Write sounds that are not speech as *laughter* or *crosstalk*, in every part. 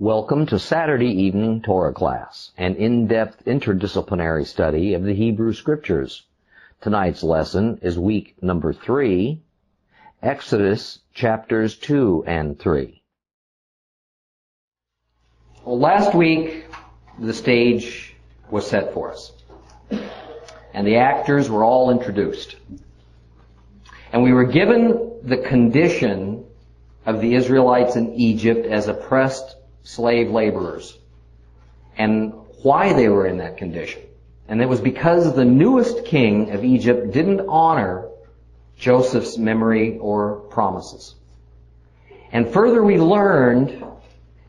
Welcome to Saturday evening Torah class, an in-depth interdisciplinary study of the Hebrew Scriptures. Tonight's lesson is week number three, Exodus chapters two and three. Well, last week the stage was set for us, and the actors were all introduced, and we were given the condition of the Israelites in Egypt as oppressed slave laborers and why they were in that condition. And it was because the newest king of Egypt didn't honor Joseph's memory or promises. And further we learned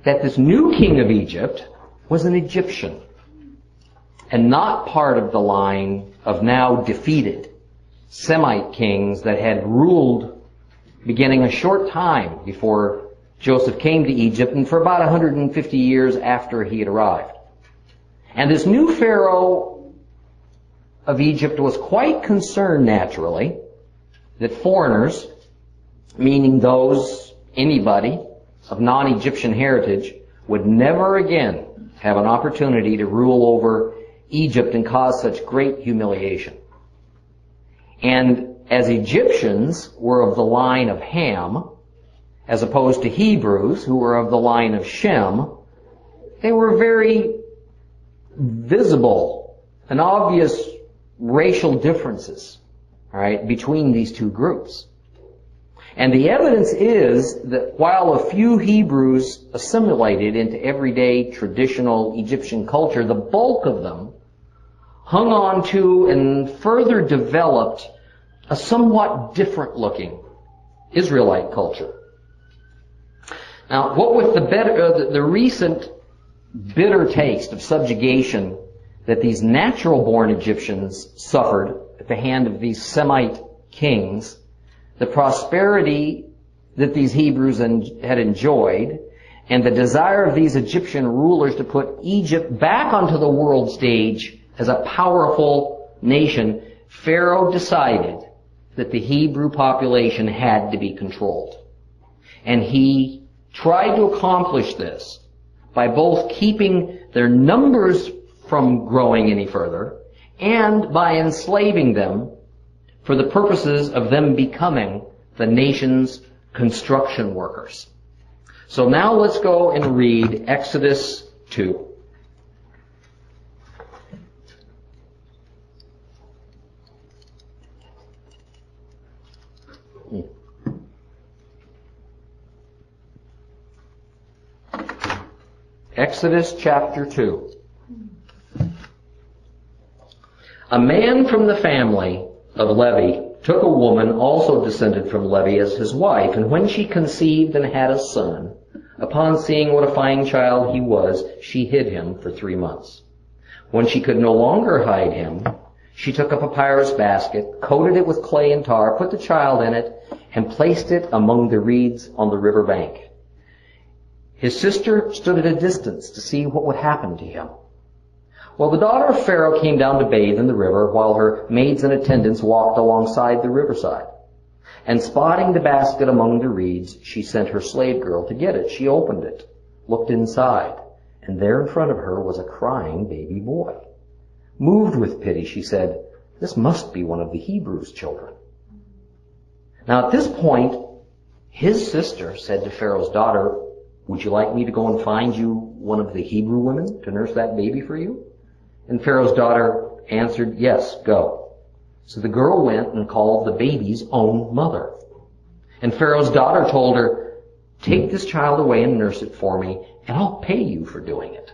that this new king of Egypt was an Egyptian and not part of the line of now defeated Semite kings that had ruled beginning a short time before Joseph came to Egypt and for about 150 years after he had arrived. And this new Pharaoh of Egypt was quite concerned naturally that foreigners, meaning those, anybody of non-Egyptian heritage, would never again have an opportunity to rule over Egypt and cause such great humiliation. And as Egyptians were of the line of Ham, as opposed to Hebrews, who were of the line of Shem, they were very visible and obvious racial differences, right, between these two groups. And the evidence is that while a few Hebrews assimilated into everyday traditional Egyptian culture, the bulk of them hung on to and further developed a somewhat different looking Israelite culture. Now, what with the, better, uh, the, the recent bitter taste of subjugation that these natural-born Egyptians suffered at the hand of these Semite kings, the prosperity that these Hebrews had enjoyed, and the desire of these Egyptian rulers to put Egypt back onto the world stage as a powerful nation, Pharaoh decided that the Hebrew population had to be controlled. And he tried to accomplish this by both keeping their numbers from growing any further and by enslaving them for the purposes of them becoming the nation's construction workers. So now let's go and read Exodus 2. Exodus chapter 2. A man from the family of Levi took a woman also descended from Levi as his wife, and when she conceived and had a son, upon seeing what a fine child he was, she hid him for three months. When she could no longer hide him, she took a papyrus basket, coated it with clay and tar, put the child in it, and placed it among the reeds on the river bank. His sister stood at a distance to see what would happen to him. Well, the daughter of Pharaoh came down to bathe in the river while her maids and attendants walked alongside the riverside. And spotting the basket among the reeds, she sent her slave girl to get it. She opened it, looked inside, and there in front of her was a crying baby boy. Moved with pity, she said, this must be one of the Hebrews' children. Now at this point, his sister said to Pharaoh's daughter, would you like me to go and find you one of the Hebrew women to nurse that baby for you? And Pharaoh's daughter answered, yes, go. So the girl went and called the baby's own mother. And Pharaoh's daughter told her, take this child away and nurse it for me, and I'll pay you for doing it.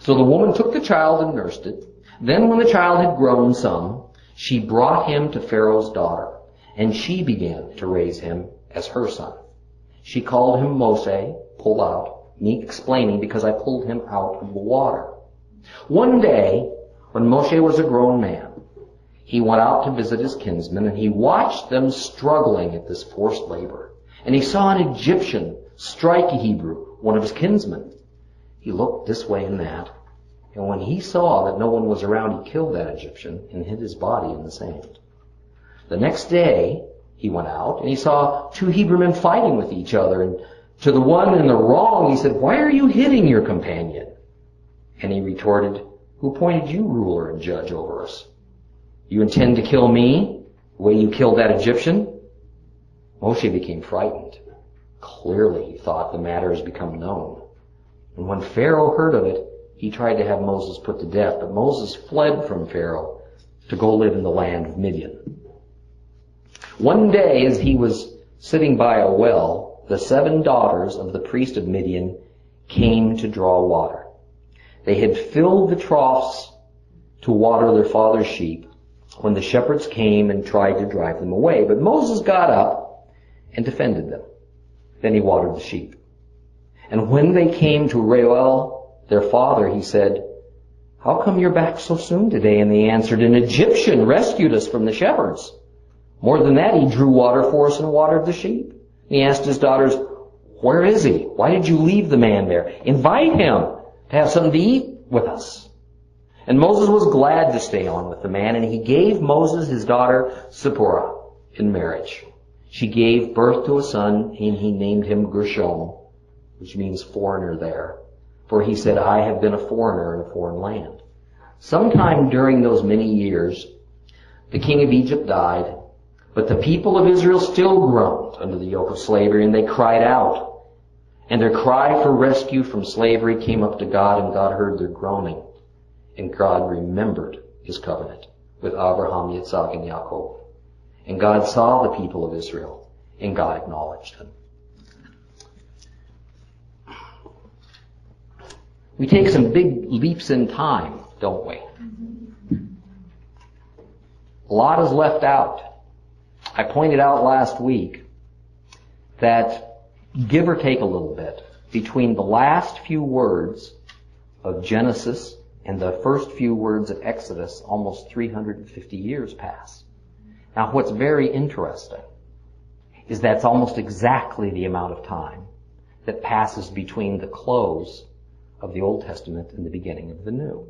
So the woman took the child and nursed it. Then when the child had grown some, she brought him to Pharaoh's daughter, and she began to raise him as her son. She called him Moshe, pull out, me explaining because I pulled him out of the water. One day, when Moshe was a grown man, he went out to visit his kinsmen and he watched them struggling at this forced labor. And he saw an Egyptian strike a Hebrew, one of his kinsmen. He looked this way and that. And when he saw that no one was around, he killed that Egyptian and hid his body in the sand. The next day, he went out and he saw two Hebrew men fighting with each other and To the one in the wrong, he said, Why are you hitting your companion? And he retorted, Who appointed you ruler and judge over us? You intend to kill me the way you killed that Egyptian? Moshe became frightened. Clearly, he thought the matter has become known. And when Pharaoh heard of it, he tried to have Moses put to death, but Moses fled from Pharaoh to go live in the land of Midian. One day, as he was sitting by a well, the seven daughters of the priest of Midian came to draw water. They had filled the troughs to water their father's sheep when the shepherds came and tried to drive them away. But Moses got up and defended them. Then he watered the sheep. And when they came to Reuel, their father, he said, How come you're back so soon today? And they answered, An Egyptian rescued us from the shepherds. More than that, he drew water for us and watered the sheep. He asked his daughters, Where is he? Why did you leave the man there? Invite him to have something to eat with us. And Moses was glad to stay on with the man, and he gave Moses his daughter Zipporah in marriage. She gave birth to a son, and he named him Gershom, which means foreigner there. For he said, I have been a foreigner in a foreign land. Sometime during those many years, the king of Egypt died, but the people of Israel still groaned under the yoke of slavery, and they cried out. And their cry for rescue from slavery came up to God, and God heard their groaning. And God remembered his covenant with Abraham, Yitzhak, and Yaakov. And God saw the people of Israel, and God acknowledged them. We take some big leaps in time, don't we? A lot is left out. I pointed out last week that, give or take a little bit, between the last few words of Genesis and the first few words of Exodus, almost 350 years pass. Now, what's very interesting is that's almost exactly the amount of time that passes between the close of the Old Testament and the beginning of the New.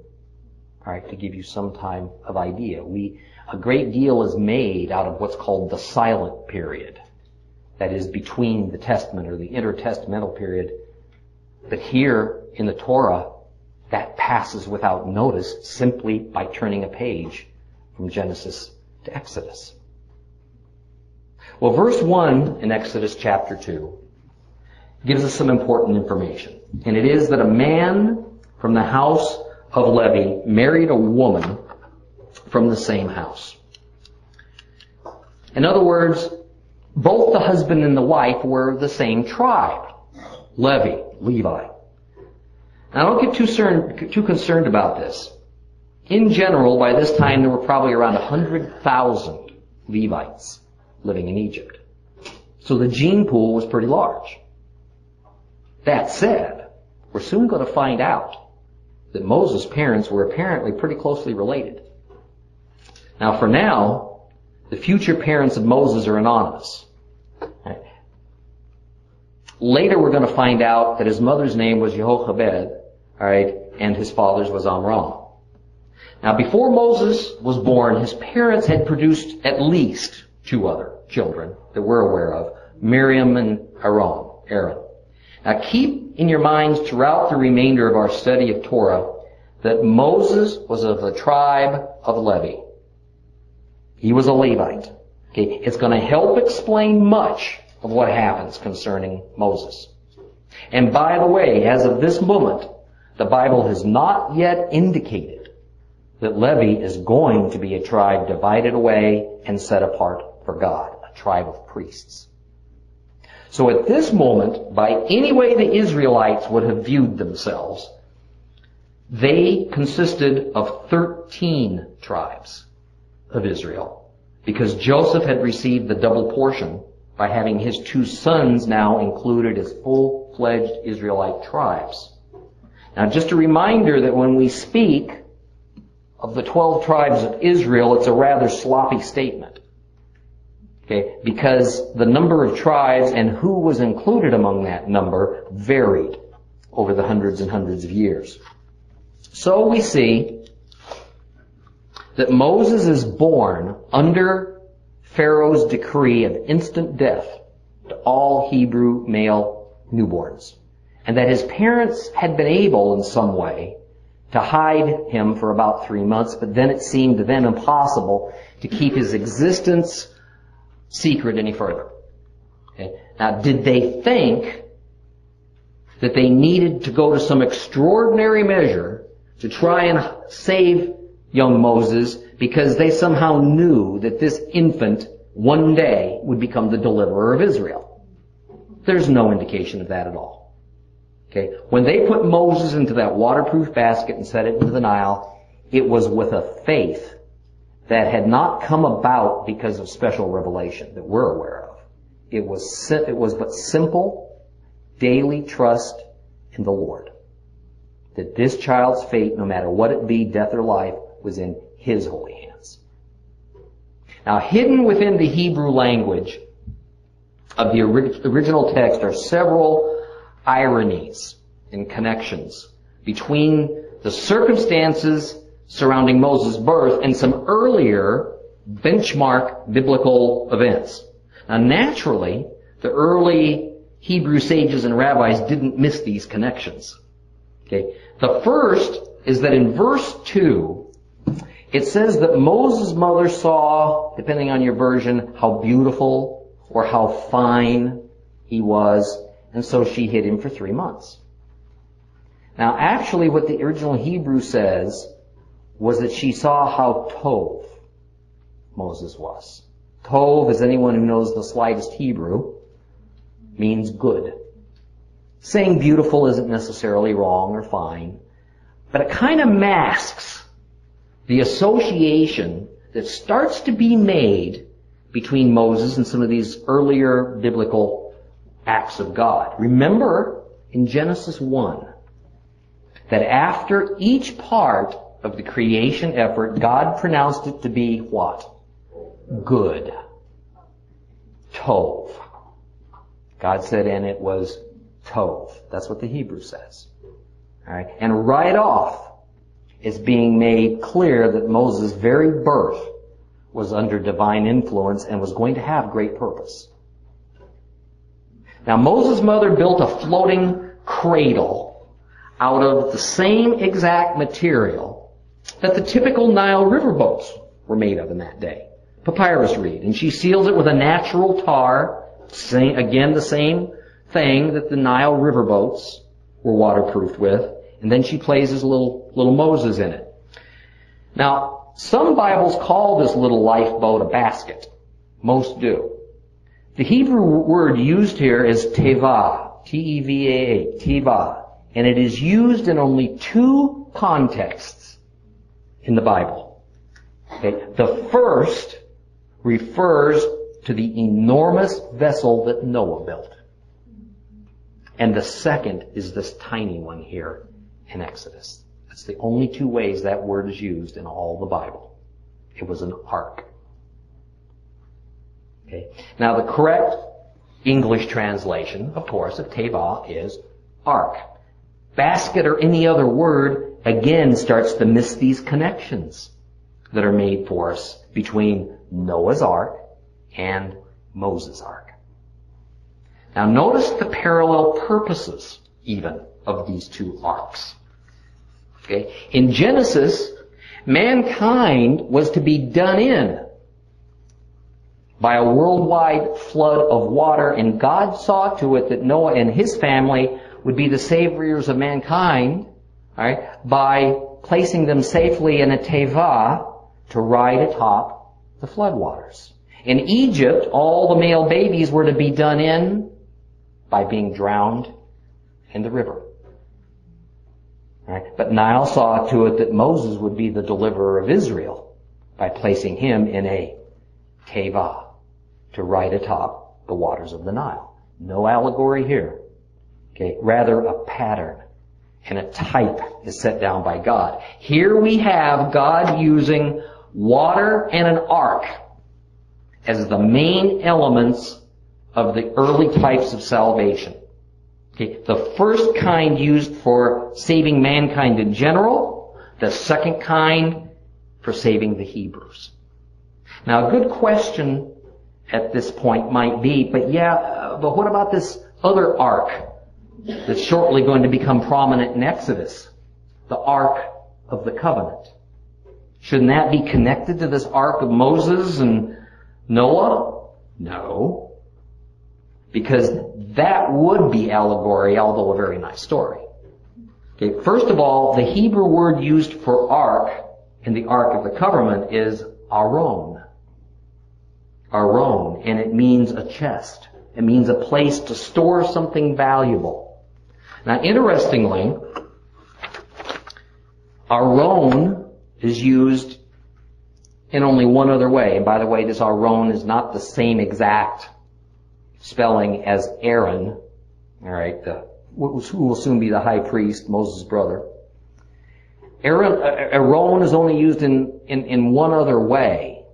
All right, to give you some time of idea, we a great deal is made out of what's called the silent period, that is between the Testament or the intertestamental period. But here in the Torah, that passes without notice simply by turning a page from Genesis to Exodus. Well, verse 1 in Exodus chapter 2 gives us some important information. And it is that a man from the house of Levi married a woman from the same house. In other words, both the husband and the wife were of the same tribe. Levi, Levi. Now don't get too, concerned, too concerned about this. In general, by this time there were probably around 100,000 Levites living in Egypt. So the gene pool was pretty large. That said, we're soon going to find out that Moses' parents were apparently pretty closely related. Now for now, the future parents of Moses are anonymous. Later we're going to find out that his mother's name was Jochebed, alright, and his father's was Amram. Now before Moses was born, his parents had produced at least two other children that we're aware of, Miriam and Aaron. Aaron. Now keep in your minds throughout the remainder of our study of Torah that Moses was of the tribe of Levi. He was a Levite. Okay, it's going to help explain much of what happens concerning Moses. And by the way, as of this moment, the Bible has not yet indicated that Levi is going to be a tribe divided away and set apart for God, a tribe of priests. So at this moment, by any way the Israelites would have viewed themselves, they consisted of 13 tribes of Israel because Joseph had received the double portion by having his two sons now included as full-fledged Israelite tribes. Now just a reminder that when we speak of the 12 tribes of Israel, it's a rather sloppy statement. Okay, because the number of tribes and who was included among that number varied over the hundreds and hundreds of years. So we see that Moses is born under Pharaoh's decree of instant death to all Hebrew male newborns. And that his parents had been able in some way to hide him for about three months, but then it seemed to them impossible to keep his existence secret any further. Okay? Now, did they think that they needed to go to some extraordinary measure to try and save young Moses because they somehow knew that this infant one day would become the deliverer of Israel? There's no indication of that at all. Okay? When they put Moses into that waterproof basket and set it into the Nile, it was with a faith that had not come about because of special revelation that we're aware of. It was, it was but simple, daily trust in the Lord. That this child's fate, no matter what it be, death or life, was in His holy hands. Now, hidden within the Hebrew language of the original text are several ironies and connections between the circumstances surrounding Moses' birth and some earlier benchmark biblical events. Now naturally, the early Hebrew sages and rabbis didn't miss these connections. Okay. The first is that in verse 2, it says that Moses' mother saw, depending on your version, how beautiful or how fine he was and so she hid him for three months. Now actually what the original Hebrew says was that she saw how Tov Moses was. Tov, as anyone who knows the slightest Hebrew, means good. Saying beautiful isn't necessarily wrong or fine, but it kind of masks the association that starts to be made between Moses and some of these earlier biblical acts of God. Remember in Genesis 1 that after each part of the creation effort, God pronounced it to be what? Good. Tov. God said, and it was Tov. That's what the Hebrew says. Alright? And right off, it's being made clear that Moses' very birth was under divine influence and was going to have great purpose. Now Moses' mother built a floating cradle out of the same exact material that the typical Nile river boats were made of in that day. Papyrus reed. And she seals it with a natural tar, same, again the same thing that the Nile river boats were waterproofed with, and then she places little, little Moses in it. Now, some Bibles call this little lifeboat a basket. Most do. The Hebrew word used here is teva, T-E-V-A-A, teva, and it is used in only two contexts in the Bible. Okay? The first refers to the enormous vessel that Noah built. And the second is this tiny one here in Exodus. That's the only two ways that word is used in all the Bible. It was an ark. Okay. Now the correct English translation, of course, of teva is ark. Basket or any other word, again, starts to miss these connections that are made for us between Noah's ark and Moses' ark. Now notice the parallel purposes, even, of these two arks. Okay? In Genesis, mankind was to be done in by a worldwide flood of water, and God saw to it that Noah and his family would be the saviors of mankind, by placing them safely in a teva to ride atop the floodwaters. In Egypt, all the male babies were to be done in by being drowned in the river. Right? But Nile saw to it that Moses would be the deliverer of Israel by placing him in a teva to ride atop the waters of the Nile. No allegory here. Okay, rather a pattern and a type is set down by God. Here we have God using water and an ark as the main elements of the early types of salvation. Okay, the first kind used for saving mankind in general, the second kind for saving the Hebrews. Now a good question at this point might be, but yeah, uh, but what about this other ark that's shortly going to become prominent in Exodus. The Ark of the Covenant. Shouldn't that be connected to this Ark of Moses and Noah? No. Because that would be allegory, although a very nice story. Okay, first of all, the Hebrew word used for ark in the Ark of the Covenant is aron. Aron, and it means a chest. It means a place to store something valuable. Now, interestingly, aron is used in only one other way. And by the way, this aron is not the same exact spelling as Aaron. All right, who will soon be the high priest, Moses' brother. Aaron, uh, Aaron is only used in, in, in one other way,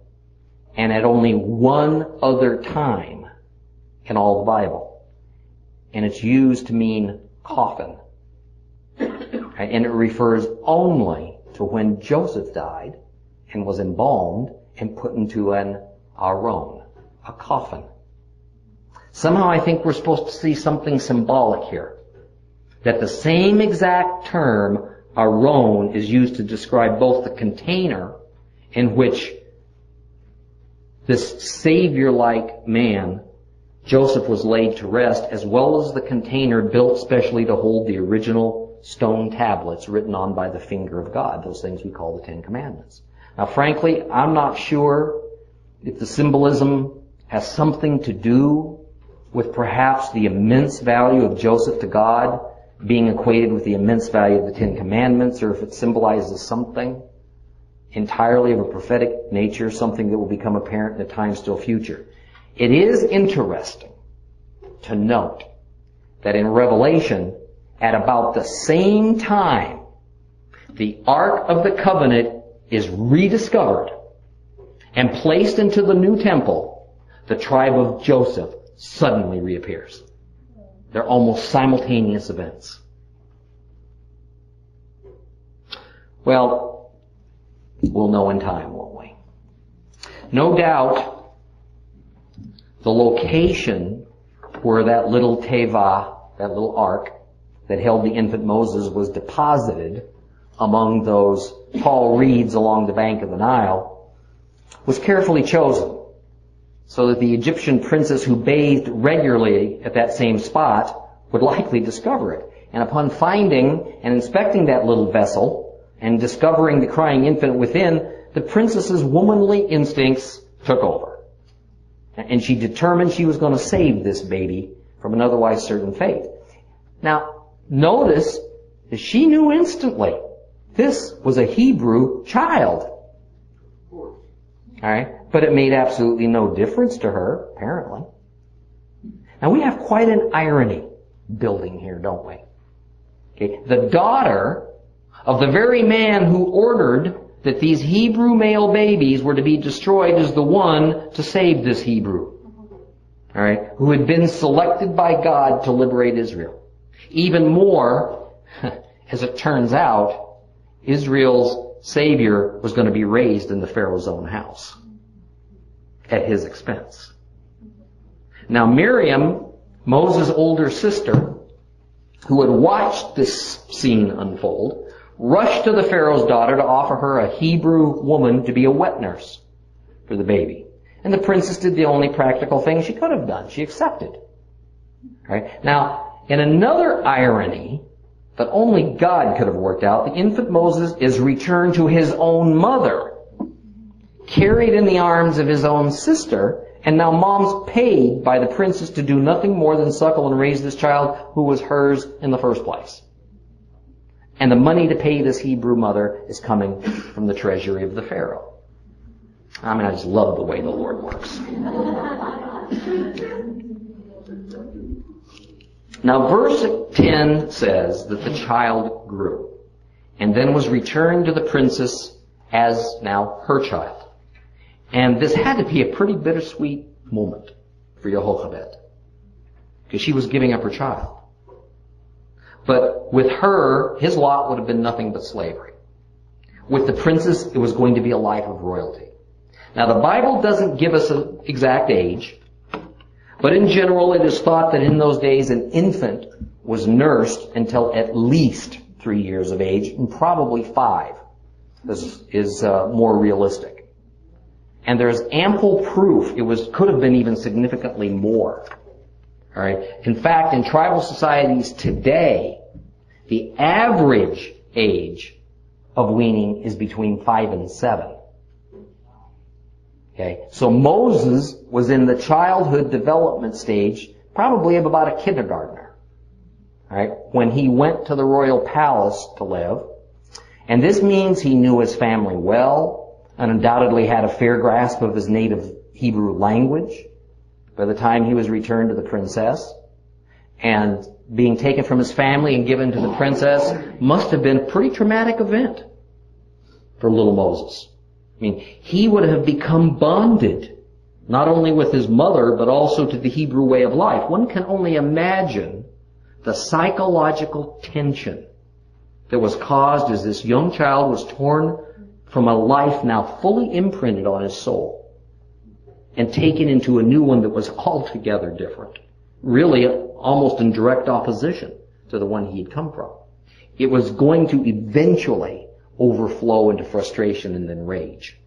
and at only one other time in all the Bible. And it's used to mean coffin. And it refers only to when Joseph died and was embalmed and put into an aron, a coffin. Somehow I think we're supposed to see something symbolic here. That the same exact term, aron, is used to describe both the container in which this savior-like man, Joseph, was laid to rest, as well as the container built specially to hold the original stone tablets written on by the finger of God, those things we call the Ten Commandments. Now frankly, I'm not sure if the symbolism has something to do with perhaps the immense value of Joseph to God being equated with the immense value of the Ten Commandments, or if it symbolizes something entirely of a prophetic nature, something that will become apparent in a time still future. It is interesting to note that in Revelation, at about the same time, the Ark of the Covenant is rediscovered and placed into the new temple, the tribe of Joseph suddenly reappears. They're almost simultaneous events. Well, we'll know in time, won't we? No doubt, the location where that little teva, that little ark that held the infant Moses was deposited among those tall reeds along the bank of the Nile was carefully chosen so that the Egyptian princess who bathed regularly at that same spot would likely discover it. And upon finding and inspecting that little vessel and discovering the crying infant within, the princess's womanly instincts took over. And she determined she was going to save this baby from an otherwise certain fate. Now, notice that she knew instantly this was a Hebrew child. Alright? But it made absolutely no difference to her, apparently. Now we have quite an irony building here, don't we? Okay. The daughter of the very man who ordered that these Hebrew male babies were to be destroyed is the one to save this Hebrew. Alright? Who had been selected by God to liberate Israel. Even more, *laughs* as it turns out, Israel's Savior was going to be raised in the Pharaoh's own house at his expense. Now Miriam, Moses' older sister, who had watched this scene unfold, rushed to the Pharaoh's daughter to offer her a Hebrew woman to be a wet nurse for the baby. And the princess did the only practical thing she could have done. She accepted. Right? Now, in another irony, that only God could have worked out, the infant Moses is returned to his own mother, carried in the arms of his own sister, and now mom's paid by the princess to do nothing more than suckle and raise this child who was hers in the first place. And the money to pay this Hebrew mother is coming from the treasury of the Pharaoh. I mean, I just love the way the Lord works. *laughs* Now verse 10 says that the child grew and then was returned to the princess as now her child. And this had to be a pretty bittersweet moment for Jochebed because she was giving up her child. But with her, his lot would have been nothing but slavery. With the princess, it was going to be a life of royalty. Now the Bible doesn't give us an exact age, but in general, it is thought that in those days an infant was nursed until at least three years of age, and probably five. This is uh, more realistic. And there's ample proof it was could have been even significantly more. All right. In fact, in tribal societies today, the average age of weaning is between five and seven. Okay. So Moses was in the childhood development stage, probably of about a kindergartner. Right. When he went to the royal palace to live. And this means he knew his family well, and undoubtedly had a fair grasp of his native Hebrew language by the time he was returned to the princess. And being taken from his family and given to the princess must have been a pretty traumatic event for little Moses. I mean, he would have become bonded, not only with his mother, but also to the Hebrew way of life. One can only imagine the psychological tension that was caused as this young child was torn from a life now fully imprinted on his soul and taken into a new one that was *laughs* altogether different. Really almost in direct opposition to the one he had come from. It was going to eventually overflow into frustration and then rage.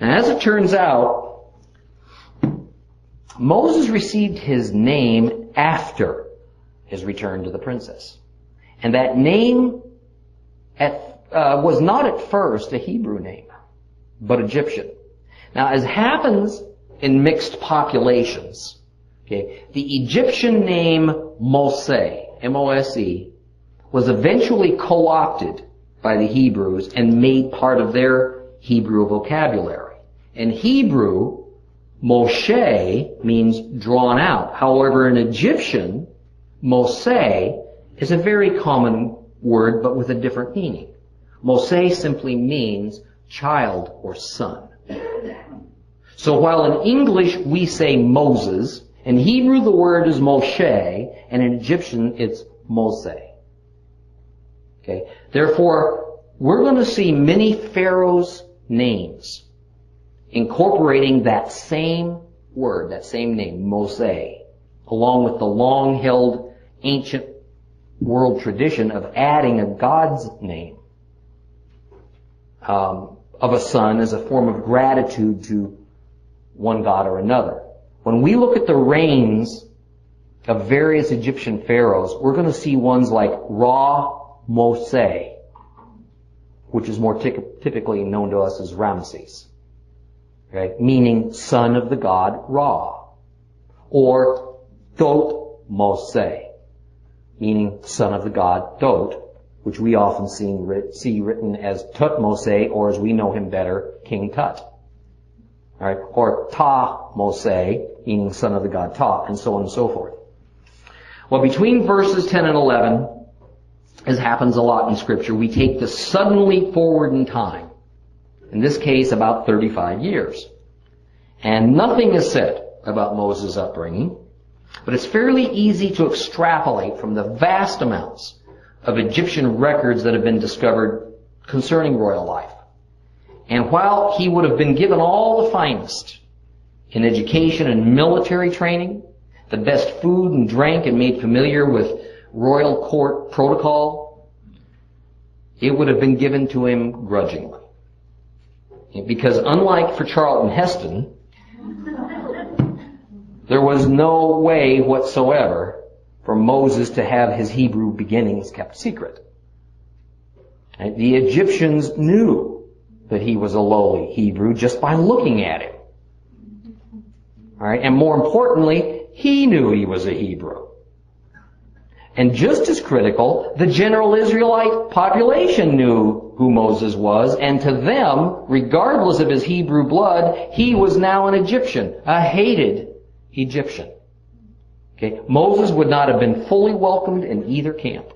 Now as it turns out, Moses received his name after his return to the princess. And that name at, uh, was not at first a Hebrew name, but Egyptian. Now, as happens in mixed populations, okay, the Egyptian name Mose, M-O-S-E, was eventually co-opted by the Hebrews and made part of their Hebrew vocabulary. In Hebrew, Moshe means drawn out. However, in Egyptian, Mose is a very common word, but with a different meaning. Mose simply means child or son. So while in English we say Moses, in Hebrew the word is Moshe, and in Egyptian it's Mose. Okay. Therefore, we're going to see many pharaohs' names incorporating that same word, that same name, Mose, along with the long-held ancient world tradition of adding a God's name um, of a son as a form of gratitude to one god or another. When we look at the reigns of various Egyptian pharaohs, we're going to see ones like Ra Mose, which is more typically known to us as Ramesses, okay? meaning son of the god Ra, or Thot Mose, meaning son of the god Dot, which we often see written as Tutmose, or as we know him better, King Tut. Alright, or Ta Mose, meaning son of the god Ta, and so on and so forth. Well, between verses 10 and 11, as happens a lot in scripture, we take the suddenly forward in time. In this case, about 35 years. And nothing is said about Moses' upbringing, but it's fairly easy to extrapolate from the vast amounts of Egyptian records that have been discovered concerning royal life. And while he would have been given all the finest in education and military training, the best food and drink and made familiar with royal court protocol, it would have been given to him grudgingly. Because unlike for Charlton Heston, there was no way whatsoever for Moses to have his Hebrew beginnings kept secret. The Egyptians knew that he was a lowly Hebrew just by looking at him. Alright, and more importantly, he knew he was a Hebrew. And just as critical, the general Israelite population knew who Moses was, and to them, regardless of his Hebrew blood, he was now an Egyptian, a hated Egyptian. Okay, Moses would not have been fully welcomed in either camp.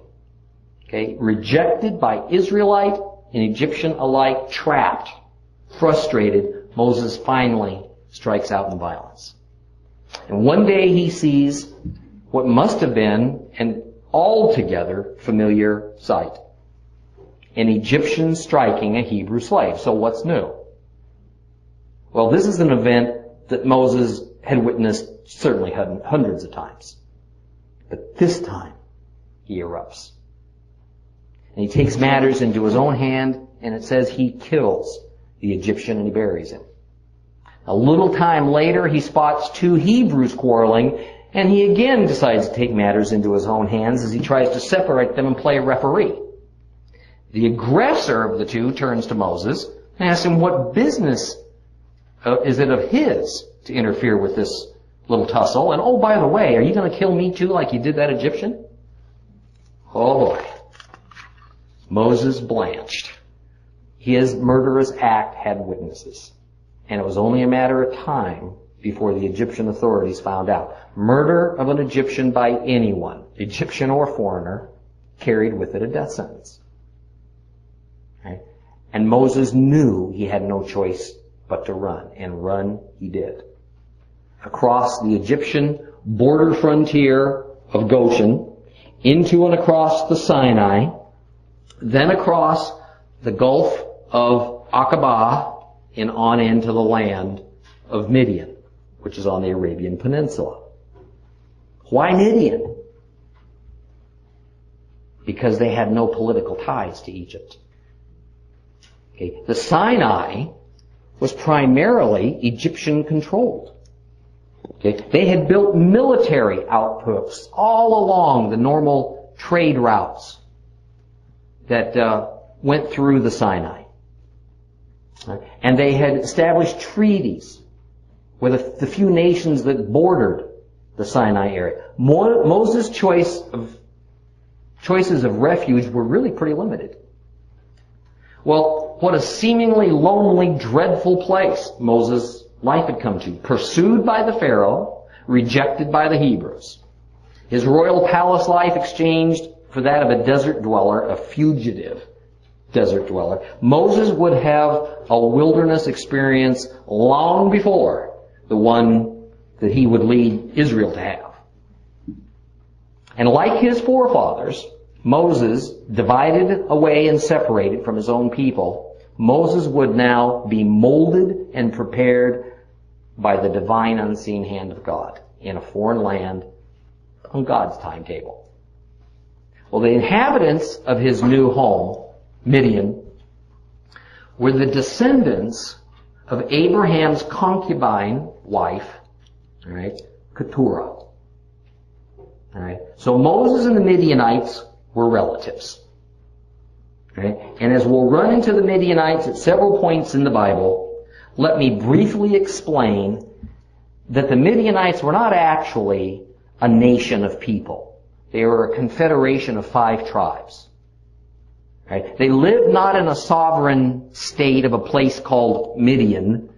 Okay, rejected by Israelite and Egyptian alike, trapped, frustrated, Moses finally strikes out in violence. And one day he sees what must have been an altogether familiar sight. An Egyptian striking a Hebrew slave. So what's new? Well, this is an event that Moses had witnessed certainly hundreds of times. But this time, he erupts. And he takes matters into his own hand, and it says he kills the Egyptian and he buries him. A little time later, he spots two Hebrews quarreling, and he again decides to take matters into his own hands as he tries to separate them and play referee. The aggressor of the two turns to Moses and asks him what business uh, is it of his to interfere with this little tussle. And oh, by the way, are you going to kill me too like you did that Egyptian? Oh boy. Moses blanched. His murderous act had witnesses. And it was only a matter of time before the Egyptian authorities found out. Murder of an Egyptian by anyone, Egyptian or foreigner, carried with it a death sentence. And Moses knew he had no choice but to run, and run he did. Across the Egyptian border frontier of Goshen, into and across the Sinai, then across the Gulf of Aqaba, and on into the land of Midian, which is on the Arabian Peninsula. Why Midian? Because they had no political ties to Egypt. Okay. The Sinai was primarily Egyptian controlled. Okay. They had built military outposts all along the normal trade routes that uh, went through the Sinai. And they had established treaties with the few nations that bordered the Sinai area. Moses' choice of choices of refuge were really pretty limited. Well, what a seemingly lonely, dreadful place Moses' life had come to. Pursued by the Pharaoh, rejected by the Hebrews. His royal palace life exchanged for that of a desert dweller, a fugitive desert dweller. Moses would have a wilderness experience long before the one that he would lead Israel to have. And like his forefathers, Moses, divided away and separated from his own people, Moses would now be molded and prepared by the divine unseen hand of God in a foreign land on God's timetable. Well, the inhabitants of his new home, Midian, were the descendants of Abraham's concubine wife, right, Keturah. Alright? So Moses and the Midianites were relatives. Okay? And as we'll run into the Midianites at several points in the Bible, let me briefly explain that the Midianites were not actually a nation of people. They were a confederation of five tribes. Right? They lived not in a sovereign state of a place called Midian,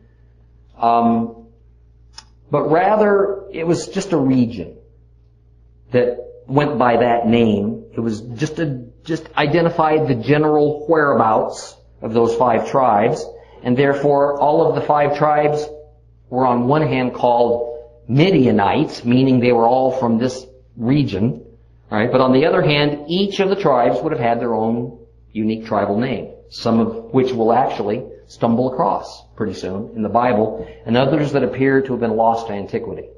um, but rather it was just a region that went by that name. It was just a, just identified the general whereabouts of those five tribes, and therefore all of the five tribes were on one hand called Midianites, meaning they were all from this region, right? But on the other hand, each of the tribes would have had their own unique tribal name, some of which we'll actually stumble across pretty soon in the Bible, and others that appear to have been lost to antiquity.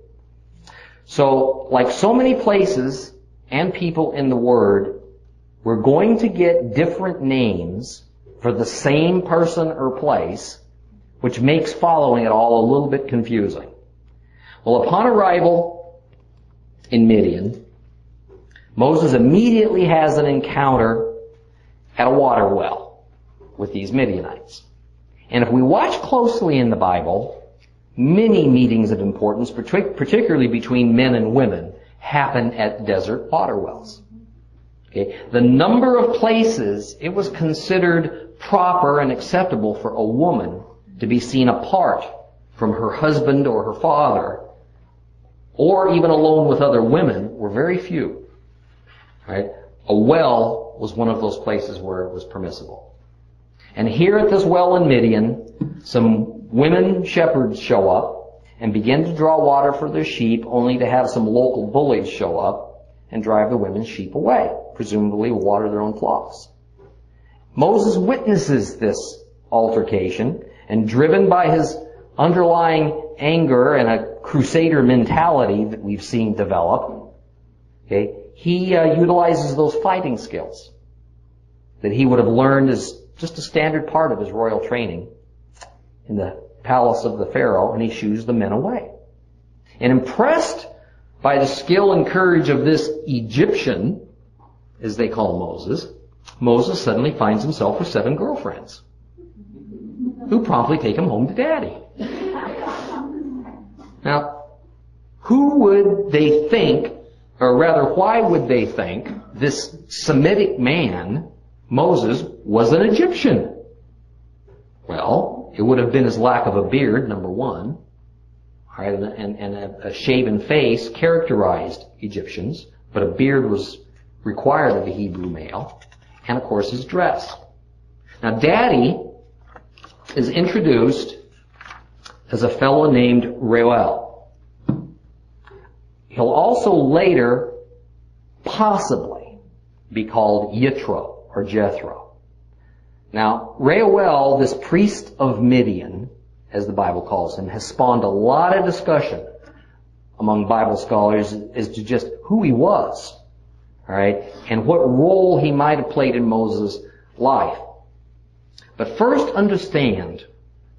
So, like so many places and people in the Word, we're going to get different names for the same person or place, which makes following it all a little bit confusing. Well, upon arrival in Midian, Moses immediately has an encounter at a water well with these Midianites. And if we watch closely in the Bible, many meetings of importance, particularly between men and women, happen at desert water wells. Okay? The number of places it was considered proper and acceptable for a woman to be seen apart from her husband or her father, or even alone with other women, were very few. Right? A well was one of those places where it was permissible. And here at this well in Midian, some women shepherds show up and begin to draw water for their sheep only to have some local bullies show up and drive the women's sheep away, presumably water their own flocks. Moses witnesses this altercation and driven by his underlying anger and a crusader mentality that we've seen develop, okay, he uh, utilizes those fighting skills that he would have learned as just a standard part of his royal training in the palace of the Pharaoh, and he shoos the men away. And impressed by the skill and courage of this Egyptian, as they call Moses, Moses suddenly finds himself with seven girlfriends who promptly take him home to daddy. Now, who would they think, or rather, why would they think this Semitic man, Moses, was an Egyptian? Well, it would have been his lack of a beard, number one, and, and a, a shaven face characterized Egyptians, but a beard was required of a Hebrew male, and of course his dress. Now, Daddy is introduced as a fellow named Reuel. He'll also later possibly be called Yitro or Jethro. Now, Reuel, this priest of Midian, as the Bible calls him, has spawned a lot of discussion among Bible scholars as to just who he was, alright, and what role he might have played in Moses' life. But first understand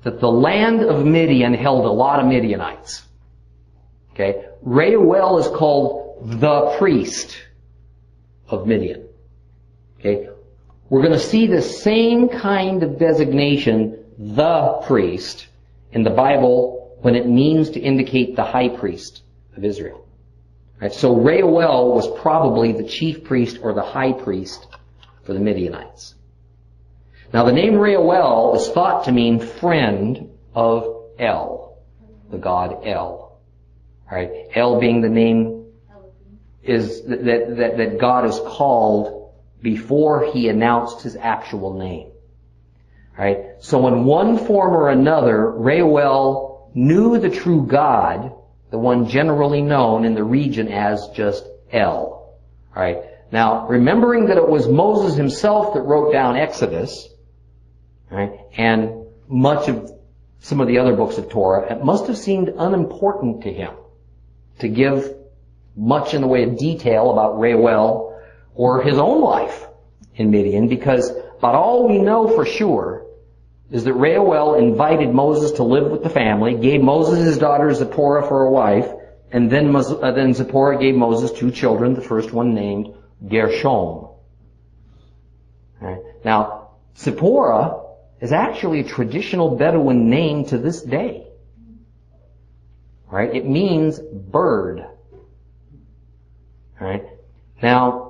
that the land of Midian held a lot of Midianites. Okay? Reuel is called the priest of Midian. Okay? We're going to see the same kind of designation, the priest, in the Bible when it means to indicate the high priest of Israel. Right? So Reuel was probably the chief priest or the high priest for the Midianites. Now the name Reuel is thought to mean friend of El, the god El. Alright, El being the name is that, that, that God is called before he announced his actual name. Right? So in one form or another, Reuel knew the true God, the one generally known in the region as just El. Alright? Now, remembering that it was Moses himself that wrote down Exodus, right? And much of some of the other books of Torah, it must have seemed unimportant to him to give much in the way of detail about Reuel or his own life in Midian because about all we know for sure is that Reuel invited Moses to live with the family, gave Moses his daughter Zipporah for a wife, and then, uh, then Zipporah gave Moses two children, the first one named Gershom. Right. Now, Zipporah is actually a traditional Bedouin name to this day. Right? It means bird. Right? Now,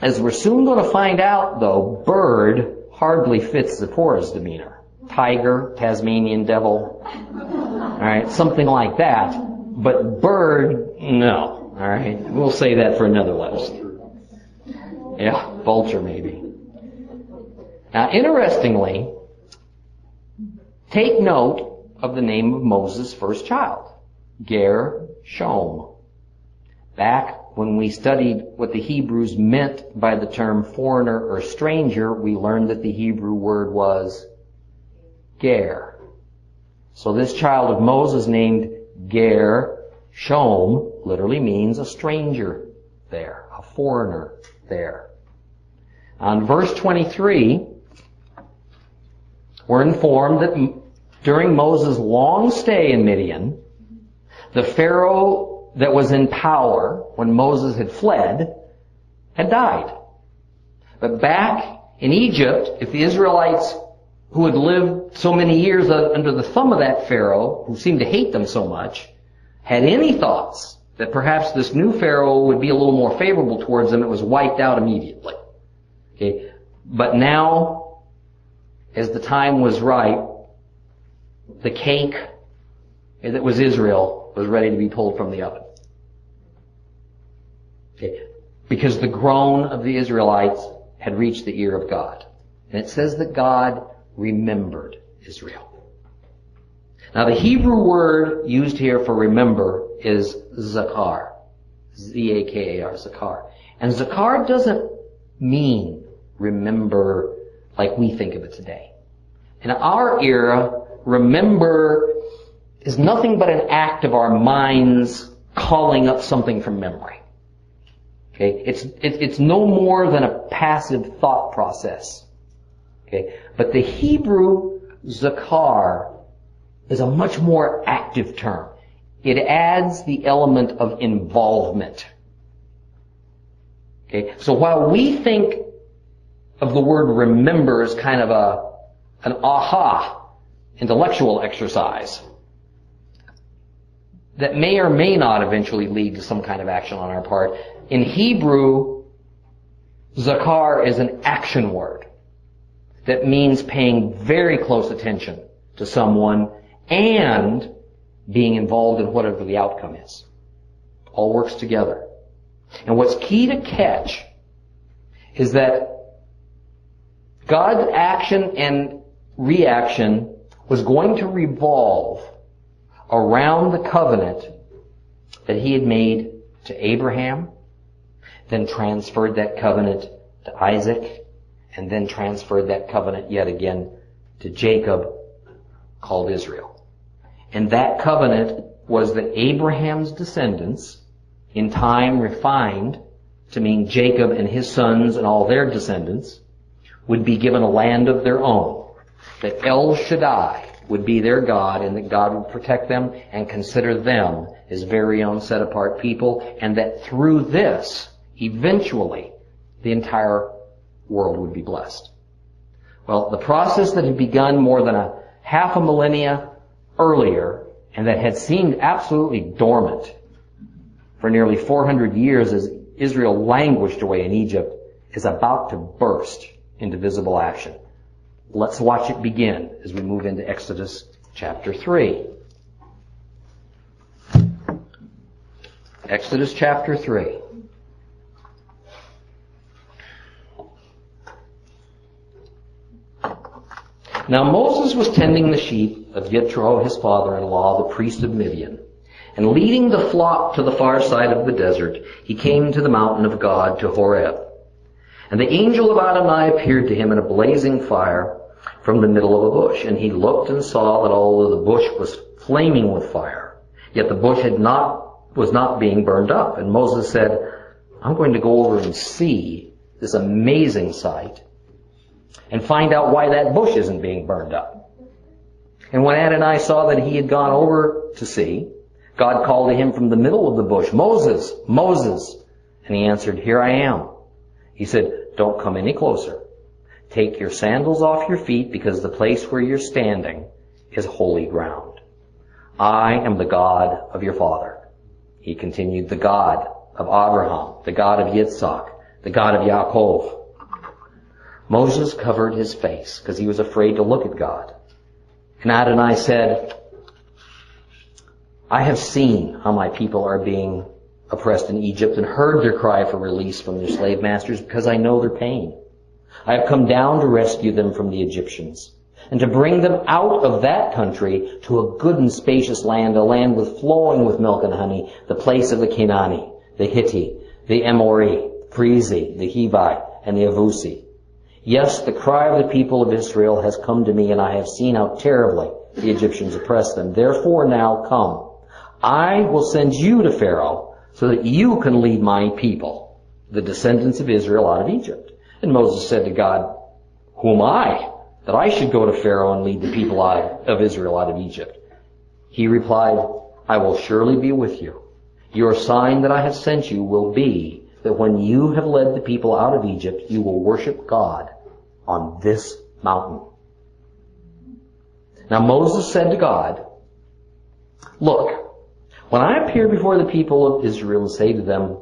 as we're soon going to find out though, bird hardly fits Zipporah's demeanor. Tiger, Tasmanian devil, alright, something like that. But bird, no. Alright, we'll say that for another list. Yeah, vulture maybe. Now, interestingly, Take note of the name of Moses' first child, Gershom. Back when we studied what the Hebrews meant by the term foreigner or stranger, we learned that the Hebrew word was Ger. So this child of Moses named Ger Shom literally means a stranger there, a foreigner there. On verse 23, we're informed that during Moses' long stay in Midian, the Pharaoh that was in power when Moses had fled had died. But back in Egypt, if the Israelites who had lived so many years under the thumb of that Pharaoh, who seemed to hate them so much, had any thoughts that perhaps this new Pharaoh would be a little more favorable towards them, it was wiped out immediately. Okay? But now, as the time was right, the cake that was Israel was ready to be pulled from the oven. Okay. Because the groan of the Israelites had reached the ear of God. And it says that God remembered Israel. Now the Hebrew word used here for remember is zakar. Z-A-K-A-R, zakar. And zakar doesn't mean remember like we think of it today. In our era, remember is nothing but an act of our minds calling up something from memory. Okay, it's it, it's no more than a passive thought process. Okay, but the Hebrew zakar is a much more active term. It adds the element of involvement. Okay, so while we think of the word remember as kind of a an aha intellectual exercise that may or may not eventually lead to some kind of action on our part. In Hebrew, zakar is an action word that means paying very close attention to someone and being involved in whatever the outcome is. All works together. And what's key to catch is that God's action and reaction was going to revolve around the covenant that he had made to Abraham, then transferred that covenant to Isaac, and then transferred that covenant yet again to Jacob, called Israel. And that covenant was that Abraham's descendants, in time refined to mean Jacob and his sons and all their descendants, would be given a land of their own. That El Shaddai would be their God and that God would protect them and consider them his very own set apart people and that through this, eventually, the entire world would be blessed. Well, the process that had begun more than a half a millennia earlier and that had seemed absolutely dormant for nearly 400 years as Israel languished away in Egypt is about to burst into visible action. Let's watch it begin as we move into Exodus chapter 3. Exodus chapter 3. Now Moses was tending the sheep of Yitro, his father-in-law, the priest of Midian. And leading the flock to the far side of the desert, he came to the mountain of God, to Horeb. And the angel of Adonai appeared to him in a blazing fire from the middle of a bush. And he looked and saw that although the bush was flaming with fire, yet the bush had not, was not being burned up. And Moses said, I'm going to go over and see this amazing sight and find out why that bush isn't being burned up. And when Adonai saw that he had gone over to see, God called to him from the middle of the bush, Moses, Moses. And he answered, Here I am. He said, Don't come any closer. Take your sandals off your feet because the place where you're standing is holy ground. I am the God of your father. He continued, the God of Abraham, the God of Yitzhak, the God of Yaakov. Moses covered his face because he was afraid to look at God. And Adonai said, I have seen how my people are being oppressed in Egypt and heard their cry for release from their slave masters because I know their pain. I have come down to rescue them from the Egyptians and to bring them out of that country to a good and spacious land, a land with flowing with milk and honey, the place of the Canaanite, the Hittite, the Amori, Frizi, the Hivi, and the Avusi. Yes, the cry of the people of Israel has come to me and I have seen how terribly the Egyptians oppress them. Therefore now come. I will send you to Pharaoh so that you can lead my people, the descendants of Israel, out of Egypt. And Moses said to God, Who am I that I should go to Pharaoh and lead the people out of Israel out of Egypt? He replied, I will surely be with you. Your sign that I have sent you will be that when you have led the people out of Egypt, you will worship God on this mountain. Now Moses said to God, Look, when I appear before the people of Israel and say to them,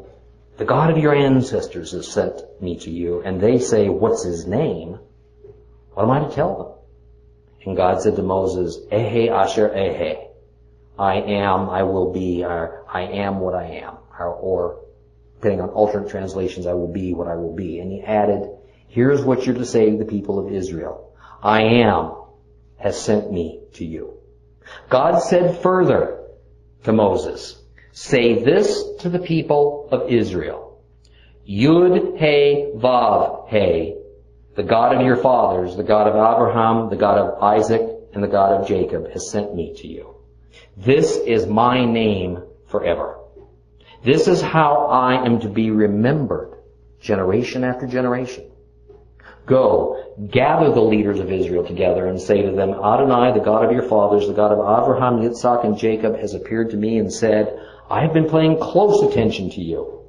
the God of your ancestors has sent me to you, and they say, what's his name? What am I to tell them? And God said to Moses, Ehyeh Asher Ehyeh. I am, I will be, or I am what I am. Or, or, depending on alternate translations, I will be what I will be. And he added, here's what you're to say to the people of Israel. I am has sent me to you. God said further, to Moses, say this to the people of Israel. Yud He Vav He, the God of your fathers, the God of Abraham, the God of Isaac, and the God of Jacob has sent me to you. This is my name forever. This is how I am to be remembered, generation after generation. Go, gather the leaders of Israel together and say to them, Adonai, the God of your fathers, the God of Abraham, Yitzhak, and Jacob, has appeared to me and said, I have been paying close attention to you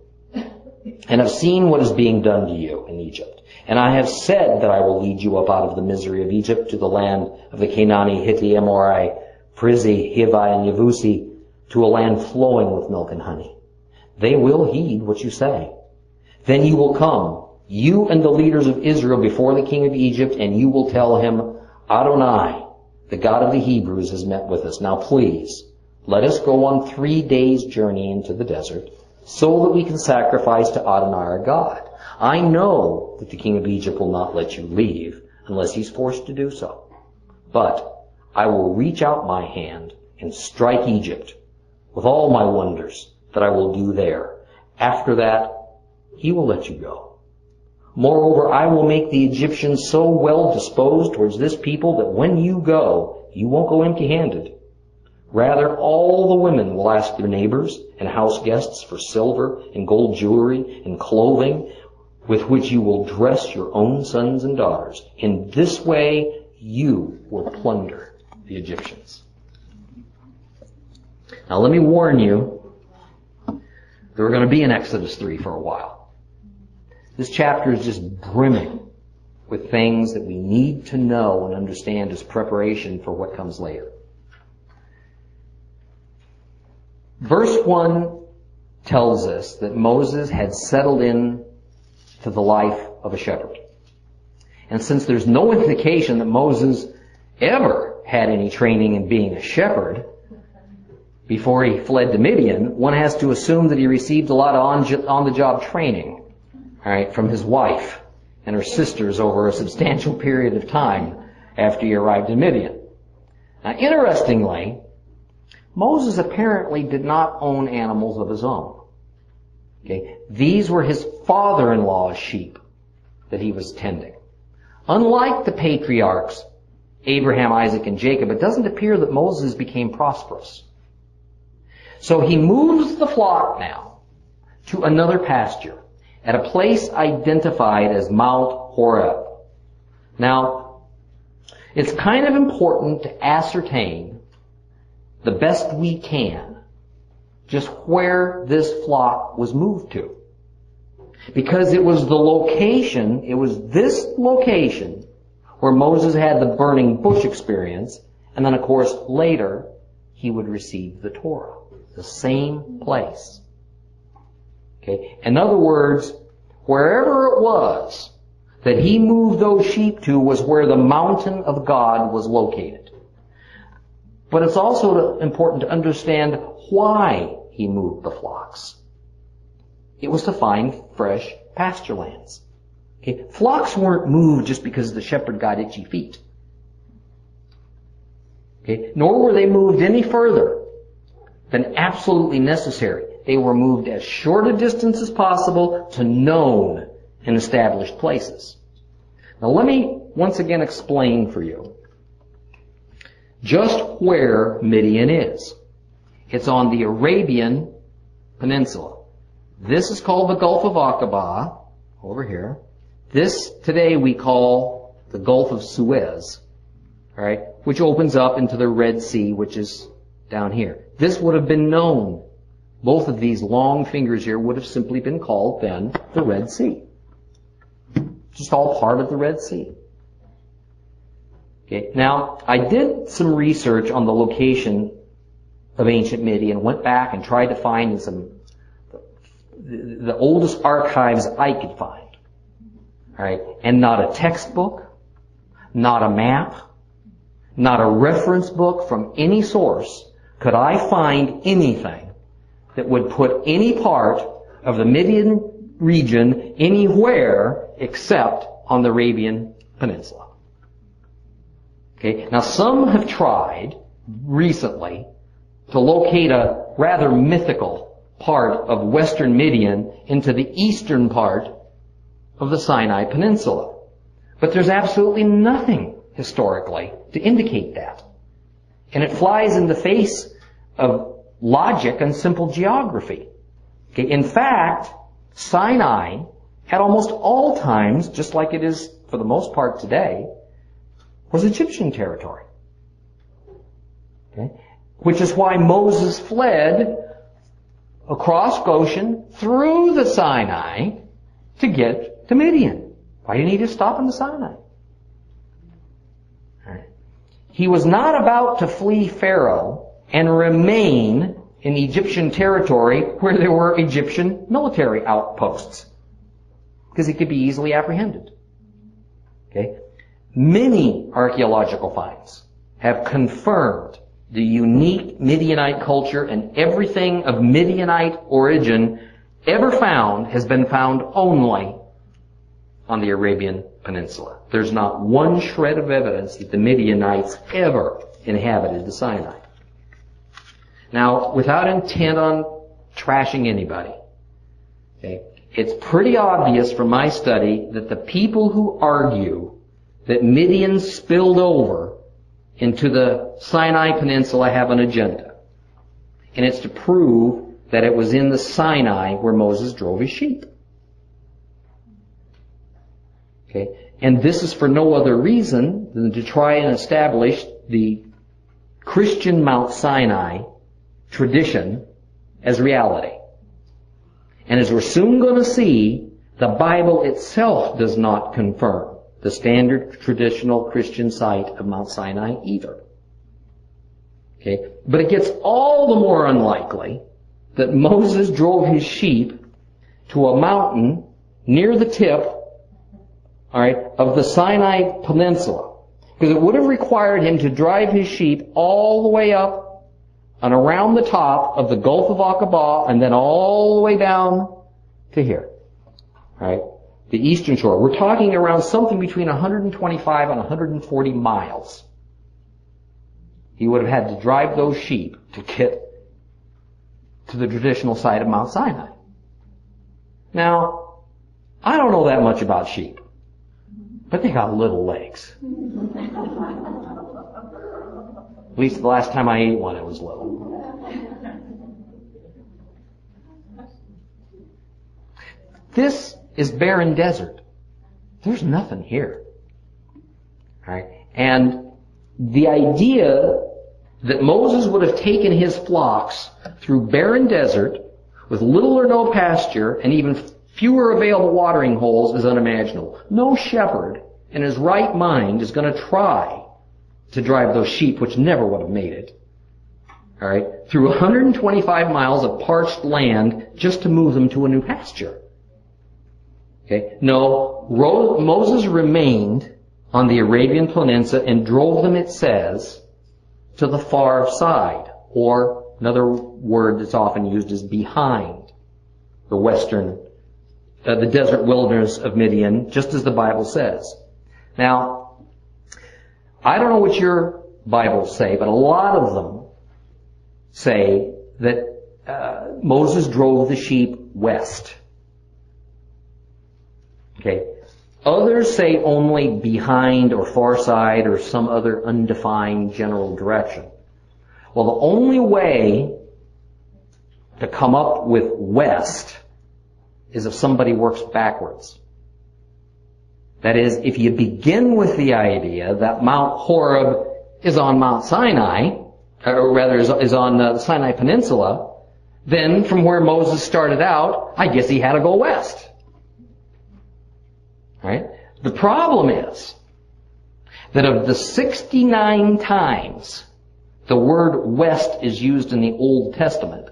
and have seen what is being done to you in Egypt. And I have said that I will lead you up out of the misery of Egypt to the land of the Canaanite, Hittite, Amorite, Prizzi, Hivi, and Yevusi, to a land flowing with milk and honey. They will heed what you say. Then you will come, you and the leaders of Israel before the king of Egypt, and you will tell him, Adonai, the God of the Hebrews has met with us. Now please, let us go on three days journey into the desert, so that we can sacrifice to Adonai our God. I know that the king of Egypt will not let you leave unless he's forced to do so. But I will reach out my hand and strike Egypt with all my wonders that I will do there. After that, he will let you go. Moreover, I will make the Egyptians so well disposed towards this people that when you go, you won't go empty handed. Rather, all the women will ask their neighbors and house guests for silver and gold jewelry and clothing with which you will dress your own sons and daughters. In this way, you will plunder the Egyptians. Now let me warn you we're going to be in Exodus 3 for a while. This chapter is just brimming with things that we need to know and understand as preparation for what comes later. Verse 1 tells us that Moses had settled in to the life of a shepherd. And since there's no indication that Moses ever had any training in being a shepherd before he fled to Midian, one has to assume that he received a lot of on-the-job training, all right, from his wife and her sisters over a substantial period of time after he arrived in Midian. Now, interestingly, Moses apparently did not own animals of his own. Okay? These were his father-in-law's sheep that he was tending. Unlike the patriarchs, Abraham, Isaac, and Jacob, it doesn't appear that Moses became prosperous. So he moves the flock now to another pasture at a place identified as Mount Horeb. Now, it's kind of important to ascertain the best we can just where this flock was moved to. Because it was the location, it was this location where Moses had the burning bush experience, and then of course later he would receive the Torah. The same place. Okay? In other words, wherever it was that he moved those sheep to was where the mountain of God was located. But it's also important to understand why he moved the flocks. It was to find fresh pasture lands. Okay? Flocks weren't moved just because the shepherd got itchy feet. Okay? Nor were they moved any further than absolutely necessary. They were moved as short a distance as possible to known and established places. Now let me once again explain for you just where Midian is. It's on the Arabian Peninsula. This is called the Gulf of Aqaba, over here. This today we call the Gulf of Suez, right, which opens up into the Red Sea, which is down here. This would have been known. Both of these long fingers here would have simply been called then the Red Sea. Just all part of the Red Sea. Okay. Now, I did some research on the location of ancient Midian, went back and tried to find some the, the oldest archives I could find. Right? And not a textbook, not a map, not a reference book from any source could I find anything that would put any part of the Midian region anywhere except on the Arabian Peninsula. Okay, now some have tried recently to locate a rather mythical part of western Midian into the eastern part of the Sinai Peninsula. But there's absolutely nothing historically to indicate that. And it flies in the face of logic and simple geography. Okay, in fact, Sinai, at almost all times, just like it is for the most part today, was Egyptian territory. Okay? Which is why Moses fled across Goshen through the Sinai to get to Midian. Why didn't he just stop in the Sinai? He was not about to flee Pharaoh and remain in Egyptian territory where there were Egyptian military outposts. Because he could be easily apprehended. Okay? Many archaeological finds have confirmed the unique Midianite culture and everything of Midianite origin ever found has been found only on the Arabian Peninsula. There's not one shred of evidence that the Midianites ever inhabited the Sinai. Now, without intent on trashing anybody, okay, it's pretty obvious from my study that the people who argue that Midian spilled over into the Sinai Peninsula have an agenda. And it's to prove that it was in the Sinai where Moses drove his sheep. Okay? And this is for no other reason than to try and establish the Christian Mount Sinai tradition as reality. And as we're soon going to see, the Bible itself does not confirm the standard traditional Christian site of Mount Sinai either. Okay? But it gets all the more unlikely that Moses drove his sheep to a mountain near the tip alright, of the Sinai Peninsula. Because it would have required him to drive his sheep all the way up and around the top of the Gulf of Aqaba and then all the way down to here. Right? The eastern shore. We're talking around something between 125 and 140 miles. He would have had to drive those sheep to get to the traditional site of Mount Sinai. Now, I don't know that much about sheep. But they got little legs. At least the last time I ate one, it was little. This is barren desert. There's nothing here. Right? And the idea that Moses would have taken his flocks through barren desert with little or no pasture and even fewer available watering holes is unimaginable. No shepherd in his right mind is going to try to drive those sheep, which never would have made it, all right, through 125 miles of parched land just to move them to a new pasture. Okay? No, Moses remained on the Arabian Peninsula and drove them, it says, to the far side, or another word that's often used is behind the western uh, the desert wilderness of Midian, just as the Bible says. Now, I don't know what your Bibles say, but a lot of them say that uh, Moses drove the sheep west. Okay. Others say only behind or far side or some other undefined general direction. Well, the only way to come up with west is if somebody works backwards. That is, if you begin with the idea that Mount Horeb is on Mount Sinai, or rather is on the Sinai Peninsula, then from where Moses started out, I guess he had to go west. Right? The problem is that of the 69 times the word west is used in the Old Testament,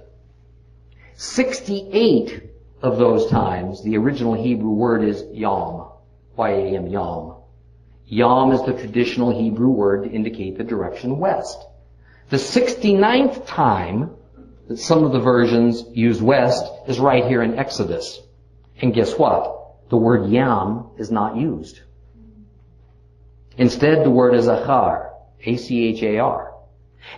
68 of those times, the original Hebrew word is yam. Y-A-M, yam. Yam is the traditional Hebrew word to indicate the direction west. The 69th time that some of the versions use west is right here in Exodus. And guess what? The word yam is not used. Instead, the word is achar. A-C-H-A-R.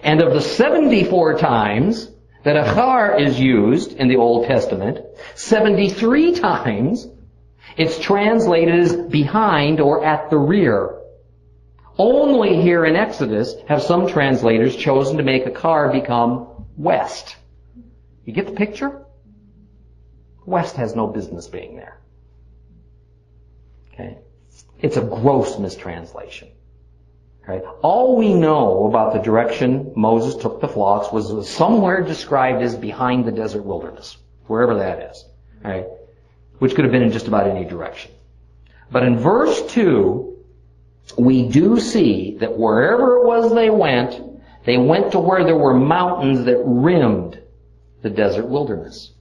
And of the 74 times that achar is used in the Old Testament, 73 times it's translated as behind or at the rear. Only here in Exodus have some translators chosen to make achar become west. You get the picture? West has no business being there. Okay? It's a gross mistranslation. Right? All we know about the direction Moses took the flocks was somewhere described as behind the desert wilderness, wherever that is. Right? Which could have been in just about any direction. But in verse 2, we do see that wherever it was they went, they went to where there were mountains that rimmed the desert wilderness.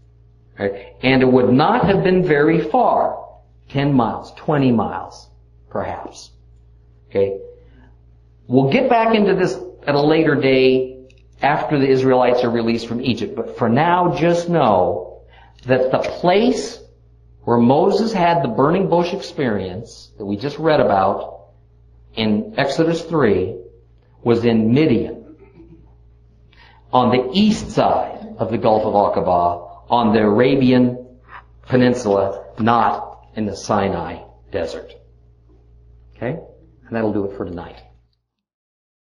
Right? And it would not have been very far. 10 miles, 20 miles, perhaps. Okay? We'll get back into this at a later day after the Israelites are released from Egypt. But for now, just know that the place where Moses had the burning bush experience that we just read about in Exodus 3 was in Midian on the east side of the Gulf of Aqaba on the Arabian Peninsula, not in the Sinai desert. Okay? And that'll do it for tonight.